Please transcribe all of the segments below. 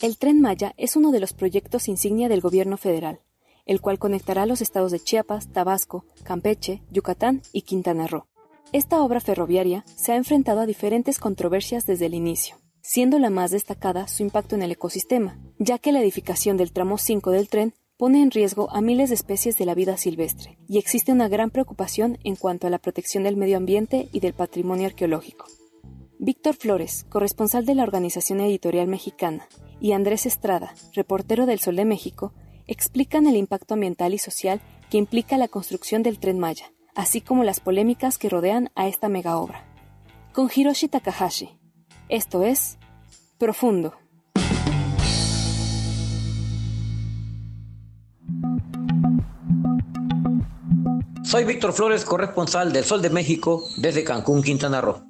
El Tren Maya es uno de los proyectos insignia del gobierno federal, el cual conectará los estados de Chiapas, Tabasco, Campeche, Yucatán y Quintana Roo. Esta obra ferroviaria se ha enfrentado a diferentes controversias desde el inicio, siendo la más destacada su impacto en el ecosistema, ya que la edificación del tramo 5 del tren pone en riesgo a miles de especies de la vida silvestre, y existe una gran preocupación en cuanto a la protección del medio ambiente y del patrimonio arqueológico. Víctor Flores, corresponsal de la Organización Editorial Mexicana, y Andrés Estrada, reportero del Sol de México, explican el impacto ambiental y social que implica la construcción del tren Maya, así como las polémicas que rodean a esta mega obra. Con Hiroshi Takahashi. Esto es Profundo. Soy Víctor Flores, corresponsal del Sol de México desde Cancún, Quintana Roo.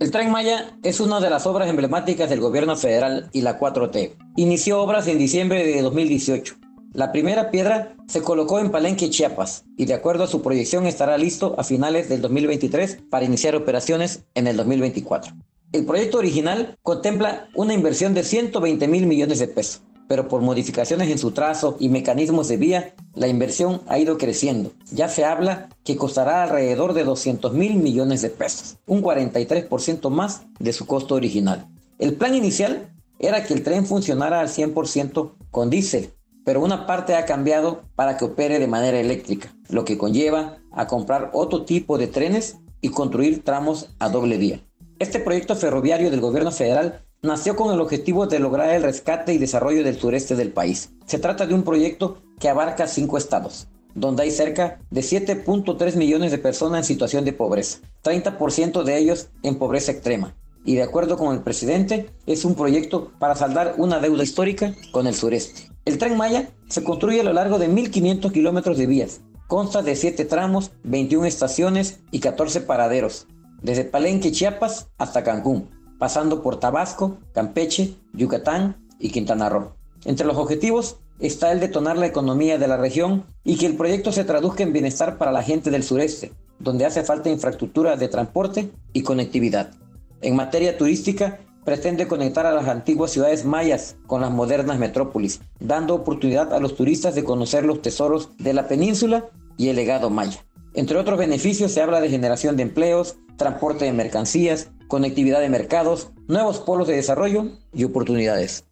El Tren Maya es una de las obras emblemáticas del gobierno federal y la 4T. Inició obras en diciembre de 2018. La primera piedra se colocó en Palenque, Chiapas, y de acuerdo a su proyección estará listo a finales del 2023 para iniciar operaciones en el 2024. El proyecto original contempla una inversión de 120 mil millones de pesos pero por modificaciones en su trazo y mecanismos de vía, la inversión ha ido creciendo. Ya se habla que costará alrededor de 200 mil millones de pesos, un 43% más de su costo original. El plan inicial era que el tren funcionara al 100% con diésel, pero una parte ha cambiado para que opere de manera eléctrica, lo que conlleva a comprar otro tipo de trenes y construir tramos a doble vía. Este proyecto ferroviario del gobierno federal nació con el objetivo de lograr el rescate y desarrollo del sureste del país. Se trata de un proyecto que abarca cinco estados, donde hay cerca de 7.3 millones de personas en situación de pobreza, 30% de ellos en pobreza extrema. Y de acuerdo con el presidente, es un proyecto para saldar una deuda histórica con el sureste. El tren Maya se construye a lo largo de 1.500 kilómetros de vías. Consta de 7 tramos, 21 estaciones y 14 paraderos, desde Palenque, Chiapas hasta Cancún pasando por Tabasco, Campeche, Yucatán y Quintana Roo. Entre los objetivos está el detonar la economía de la región y que el proyecto se traduzca en bienestar para la gente del sureste, donde hace falta infraestructura de transporte y conectividad. En materia turística, pretende conectar a las antiguas ciudades mayas con las modernas metrópolis, dando oportunidad a los turistas de conocer los tesoros de la península y el legado maya. Entre otros beneficios se habla de generación de empleos, transporte de mercancías, conectividad de mercados, nuevos polos de desarrollo y oportunidades.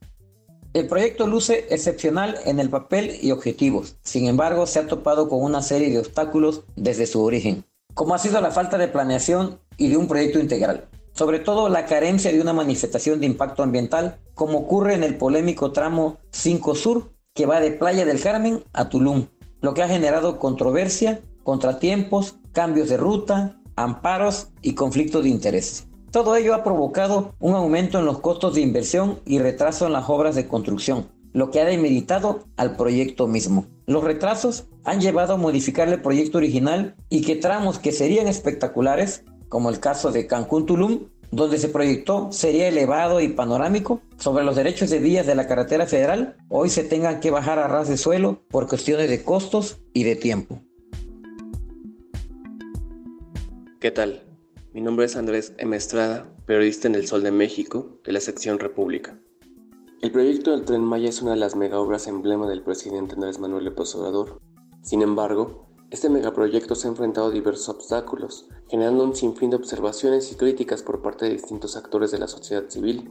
El proyecto luce excepcional en el papel y objetivos, sin embargo se ha topado con una serie de obstáculos desde su origen, como ha sido la falta de planeación y de un proyecto integral, sobre todo la carencia de una manifestación de impacto ambiental, como ocurre en el polémico tramo 5 Sur, que va de Playa del Carmen a Tulum, lo que ha generado controversia, contratiempos, cambios de ruta, amparos y conflictos de interés. Todo ello ha provocado un aumento en los costos de inversión y retraso en las obras de construcción, lo que ha demeritado al proyecto mismo. Los retrasos han llevado a modificar el proyecto original y que tramos que serían espectaculares, como el caso de Cancún-Tulum, donde se proyectó sería elevado y panorámico sobre los derechos de vías de la carretera federal, hoy se tengan que bajar a ras de suelo por cuestiones de costos y de tiempo. ¿Qué tal? Mi nombre es Andrés M. Estrada, periodista en El Sol de México, de la sección República. El proyecto del Tren Maya es una de las megaobras emblema del presidente Andrés Manuel López Obrador. Sin embargo, este megaproyecto se ha enfrentado a diversos obstáculos, generando un sinfín de observaciones y críticas por parte de distintos actores de la sociedad civil,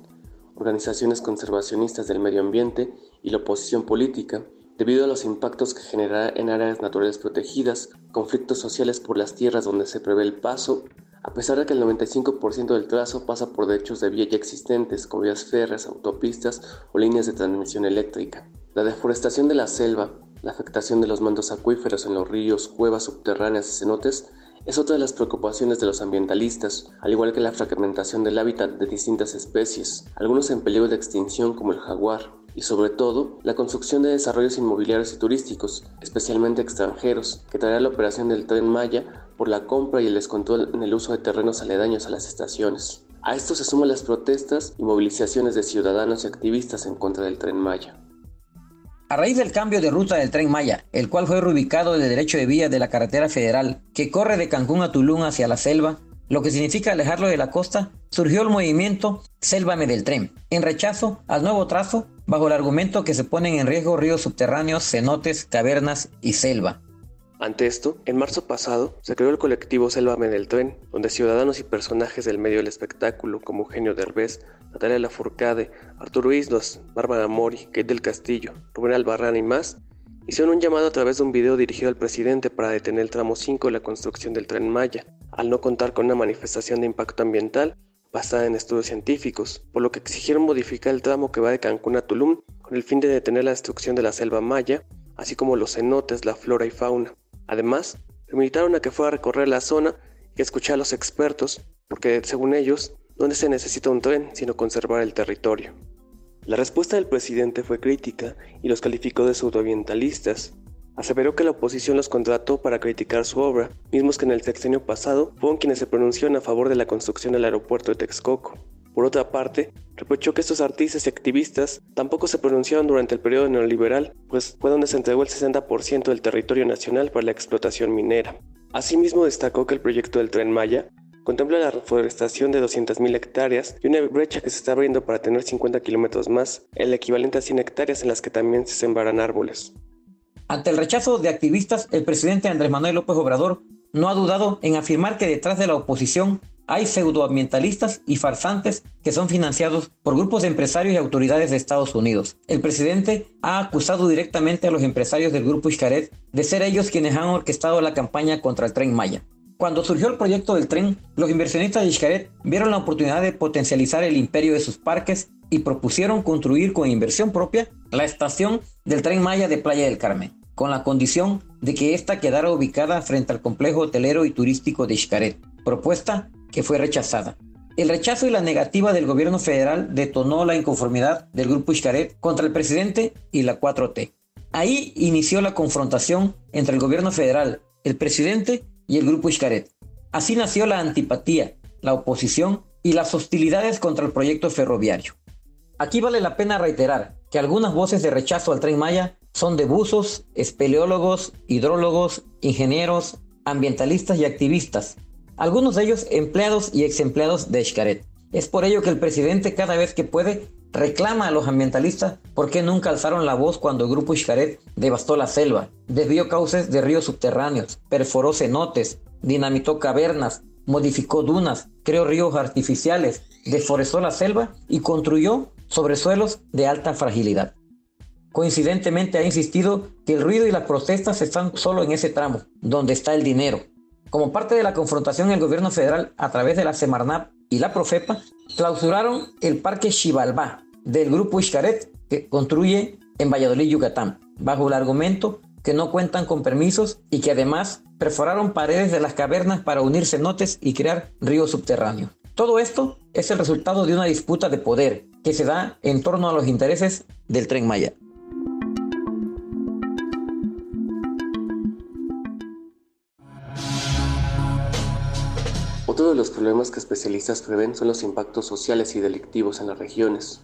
organizaciones conservacionistas del medio ambiente y la oposición política, debido a los impactos que generará en áreas naturales protegidas, conflictos sociales por las tierras donde se prevé el paso, a pesar de que el 95% del trazo pasa por derechos de vía ya existentes, como vías férreas, autopistas o líneas de transmisión eléctrica. La deforestación de la selva, la afectación de los mantos acuíferos en los ríos, cuevas subterráneas y cenotes es otra de las preocupaciones de los ambientalistas, al igual que la fragmentación del hábitat de distintas especies, algunos en peligro de extinción como el jaguar, y sobre todo la construcción de desarrollos inmobiliarios y turísticos, especialmente extranjeros, que traerá la operación del tren Maya por la compra y el descontrol en el uso de terrenos aledaños a las estaciones. A esto se suman las protestas y movilizaciones de ciudadanos y activistas en contra del tren Maya. A raíz del cambio de ruta del tren Maya, el cual fue reubicado de derecho de vía de la carretera federal que corre de Cancún a Tulum hacia la selva, lo que significa alejarlo de la costa, surgió el movimiento Sélvame del tren, en rechazo al nuevo trazo bajo el argumento que se ponen en riesgo ríos subterráneos, cenotes, cavernas y selva. Ante esto, en marzo pasado se creó el colectivo Sélvame del Tren, donde ciudadanos y personajes del medio del espectáculo como Eugenio Derbez, Natalia Lafourcade, Arturo Islas, Bárbara Mori, Kate del Castillo, Rubén Albarrán y más, hicieron un llamado a través de un video dirigido al presidente para detener el tramo 5 de la construcción del tren Maya, al no contar con una manifestación de impacto ambiental basada en estudios científicos, por lo que exigieron modificar el tramo que va de Cancún a Tulum con el fin de detener la destrucción de la selva maya, así como los cenotes, la flora y fauna. Además, limitaron a que fuera a recorrer la zona y escuchar a los expertos, porque según ellos, no se necesita un tren, sino conservar el territorio. La respuesta del presidente fue crítica y los calificó de pseudoambientalistas, Aseveró que la oposición los contrató para criticar su obra, mismos que en el sexenio pasado fueron quienes se pronunció a favor de la construcción del aeropuerto de Texcoco. Por otra parte, reprochó que estos artistas y activistas tampoco se pronunciaron durante el periodo neoliberal, pues fue donde se entregó el 60% del territorio nacional para la explotación minera. Asimismo, destacó que el proyecto del tren Maya contempla la reforestación de 200.000 hectáreas y una brecha que se está abriendo para tener 50 kilómetros más, el equivalente a 100 hectáreas en las que también se sembrarán árboles. Ante el rechazo de activistas, el presidente Andrés Manuel López Obrador no ha dudado en afirmar que detrás de la oposición hay pseudoambientalistas y farsantes que son financiados por grupos de empresarios y autoridades de Estados Unidos. El presidente ha acusado directamente a los empresarios del grupo Xcaret de ser ellos quienes han orquestado la campaña contra el tren Maya. Cuando surgió el proyecto del tren, los inversionistas de Xcaret vieron la oportunidad de potencializar el imperio de sus parques y propusieron construir con inversión propia la estación del tren Maya de Playa del Carmen con la condición de que ésta quedara ubicada frente al complejo hotelero y turístico de Xcaret, propuesta que fue rechazada. El rechazo y la negativa del gobierno federal detonó la inconformidad del grupo Xcaret contra el presidente y la 4T. Ahí inició la confrontación entre el gobierno federal, el presidente y el grupo Xcaret. Así nació la antipatía, la oposición y las hostilidades contra el proyecto ferroviario. Aquí vale la pena reiterar que algunas voces de rechazo al tren Maya son de buzos, espeleólogos, hidrólogos, ingenieros, ambientalistas y activistas, algunos de ellos empleados y exempleados de Xcaret. Es por ello que el presidente cada vez que puede reclama a los ambientalistas por qué nunca alzaron la voz cuando el grupo Xcaret devastó la selva, desvió cauces de ríos subterráneos, perforó cenotes, dinamitó cavernas, modificó dunas, creó ríos artificiales, deforestó la selva y construyó sobre suelos de alta fragilidad. Coincidentemente ha insistido que el ruido y las protestas están solo en ese tramo, donde está el dinero. Como parte de la confrontación, el gobierno federal, a través de la Semarnap y la Profepa, clausuraron el parque Xibalbá del grupo Xcaret que construye en Valladolid, Yucatán, bajo el argumento que no cuentan con permisos y que además perforaron paredes de las cavernas para unir cenotes y crear ríos subterráneos. Todo esto es el resultado de una disputa de poder que se da en torno a los intereses del tren Maya. Otro de los problemas que especialistas prevén son los impactos sociales y delictivos en las regiones.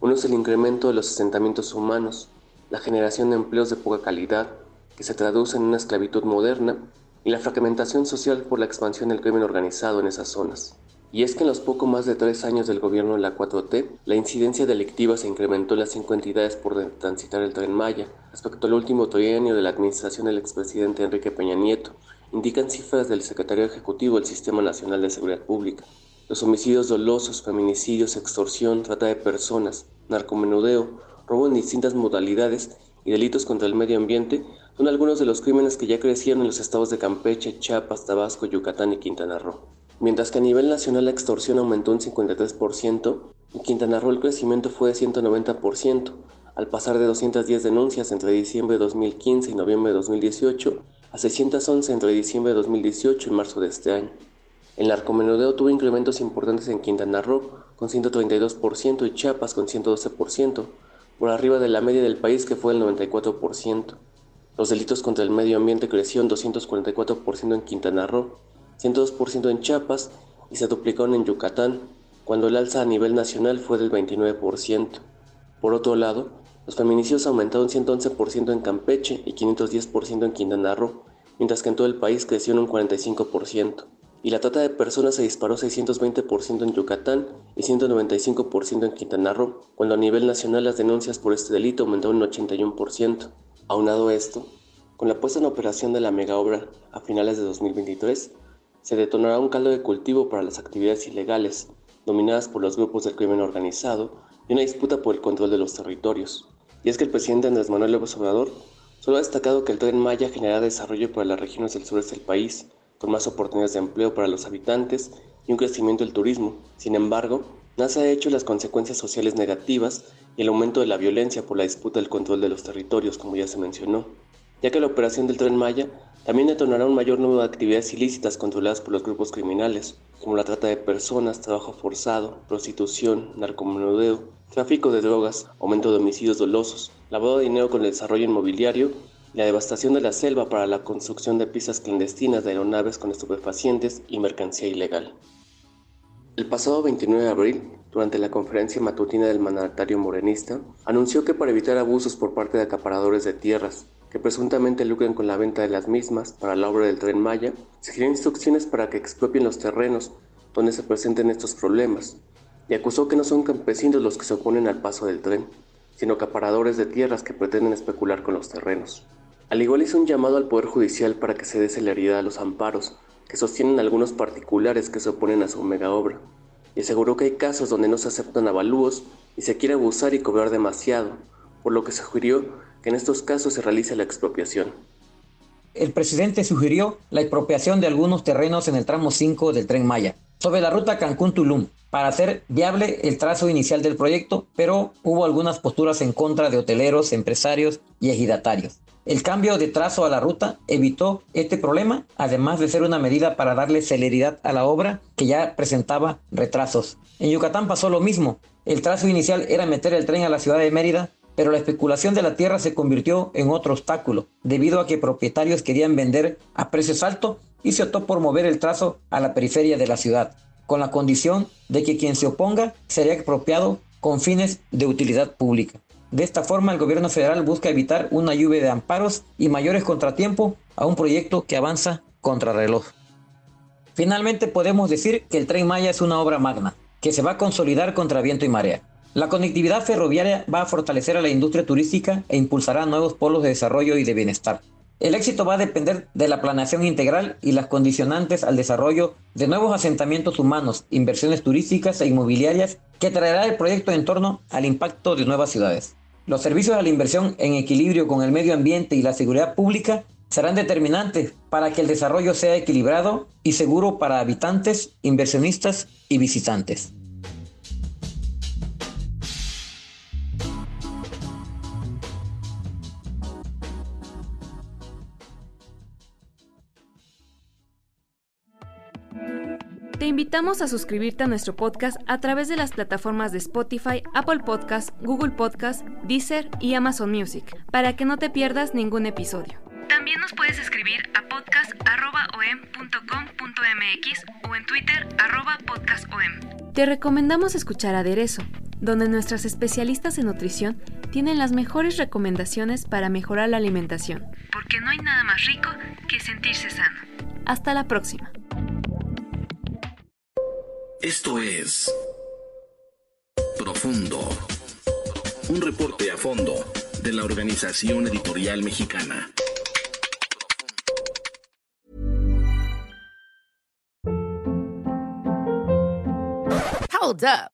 Uno es el incremento de los asentamientos humanos, la generación de empleos de poca calidad, que se traduce en una esclavitud moderna, y la fragmentación social por la expansión del crimen organizado en esas zonas. Y es que en los poco más de tres años del gobierno de la 4T, la incidencia delictiva se incrementó en las cinco entidades por transitar el tren Maya, respecto al último trienio de la administración del expresidente Enrique Peña Nieto, indican cifras del Secretario Ejecutivo del Sistema Nacional de Seguridad Pública. Los homicidios dolosos, feminicidios, extorsión, trata de personas, narcomenudeo, robo en distintas modalidades y delitos contra el medio ambiente son algunos de los crímenes que ya crecieron en los estados de Campeche, Chiapas, Tabasco, Yucatán y Quintana Roo. Mientras que a nivel nacional la extorsión aumentó un 53%, en Quintana Roo el crecimiento fue de 190%, al pasar de 210 denuncias entre diciembre de 2015 y noviembre de 2018 a 611 entre diciembre de 2018 y marzo de este año. El narcomenudeo tuvo incrementos importantes en Quintana Roo con 132% y Chiapas con 112%, por arriba de la media del país que fue el 94%. Los delitos contra el medio ambiente crecieron 244% en Quintana Roo, 102% en Chiapas y se duplicaron en Yucatán, cuando el alza a nivel nacional fue del 29%. Por otro lado, los feminicidios aumentaron 111% en Campeche y 510% en Quintana Roo, mientras que en todo el país crecieron un 45%. Y la trata de personas se disparó 620% en Yucatán y 195% en Quintana Roo, cuando a nivel nacional las denuncias por este delito aumentaron un 81%. Aunado esto, con la puesta en operación de la mega obra a finales de 2023, se detonará un caldo de cultivo para las actividades ilegales, dominadas por los grupos del crimen organizado, y una disputa por el control de los territorios. Y es que el presidente Andrés Manuel López Obrador solo ha destacado que el tren Maya generará desarrollo para las regiones del sureste del país, con más oportunidades de empleo para los habitantes y un crecimiento del turismo. Sin embargo, nada se ha hecho las consecuencias sociales negativas y el aumento de la violencia por la disputa del control de los territorios, como ya se mencionó, ya que la operación del tren Maya también detonará un mayor número de actividades ilícitas controladas por los grupos criminales, como la trata de personas, trabajo forzado, prostitución, narcomenudeo, tráfico de drogas, aumento de homicidios dolosos, lavado de dinero con el desarrollo inmobiliario la devastación de la selva para la construcción de pistas clandestinas de aeronaves con estupefacientes y mercancía ilegal. El pasado 29 de abril, durante la conferencia matutina del mandatario morenista, anunció que para evitar abusos por parte de acaparadores de tierras, que presuntamente lucran con la venta de las mismas para la obra del tren Maya, sugirió instrucciones para que expropien los terrenos donde se presenten estos problemas, y acusó que no son campesinos los que se oponen al paso del tren, sino acaparadores de tierras que pretenden especular con los terrenos. Al igual hizo un llamado al Poder Judicial para que se dé celeridad a los amparos que sostienen algunos particulares que se oponen a su mega obra, y aseguró que hay casos donde no se aceptan avalúos y se quiere abusar y cobrar demasiado, por lo que sugirió que en estos casos se realice la expropiación. El presidente sugirió la expropiación de algunos terrenos en el tramo 5 del tren Maya, sobre la ruta Cancún-Tulum, para hacer viable el trazo inicial del proyecto, pero hubo algunas posturas en contra de hoteleros, empresarios y ejidatarios. El cambio de trazo a la ruta evitó este problema, además de ser una medida para darle celeridad a la obra que ya presentaba retrasos. En Yucatán pasó lo mismo. El trazo inicial era meter el tren a la ciudad de Mérida, pero la especulación de la tierra se convirtió en otro obstáculo, debido a que propietarios querían vender a precios altos y se optó por mover el trazo a la periferia de la ciudad, con la condición de que quien se oponga sería expropiado con fines de utilidad pública. De esta forma, el gobierno federal busca evitar una lluvia de amparos y mayores contratiempos a un proyecto que avanza contra reloj. Finalmente, podemos decir que el Tren Maya es una obra magna, que se va a consolidar contra viento y marea. La conectividad ferroviaria va a fortalecer a la industria turística e impulsará nuevos polos de desarrollo y de bienestar. El éxito va a depender de la planeación integral y las condicionantes al desarrollo de nuevos asentamientos humanos, inversiones turísticas e inmobiliarias que traerá el proyecto en torno al impacto de nuevas ciudades. Los servicios a la inversión en equilibrio con el medio ambiente y la seguridad pública serán determinantes para que el desarrollo sea equilibrado y seguro para habitantes, inversionistas y visitantes. Te invitamos a suscribirte a nuestro podcast a través de las plataformas de Spotify, Apple Podcast, Google Podcast, Deezer y Amazon Music, para que no te pierdas ningún episodio. También nos puedes escribir a podcast.om.com.mx o en Twitter podcastom. Te recomendamos escuchar Aderezo, donde nuestras especialistas en nutrición tienen las mejores recomendaciones para mejorar la alimentación. Porque no hay nada más rico que sentirse sano. Hasta la próxima. Esto es Profundo. Un reporte a fondo de la Organización Editorial Mexicana. Hold up.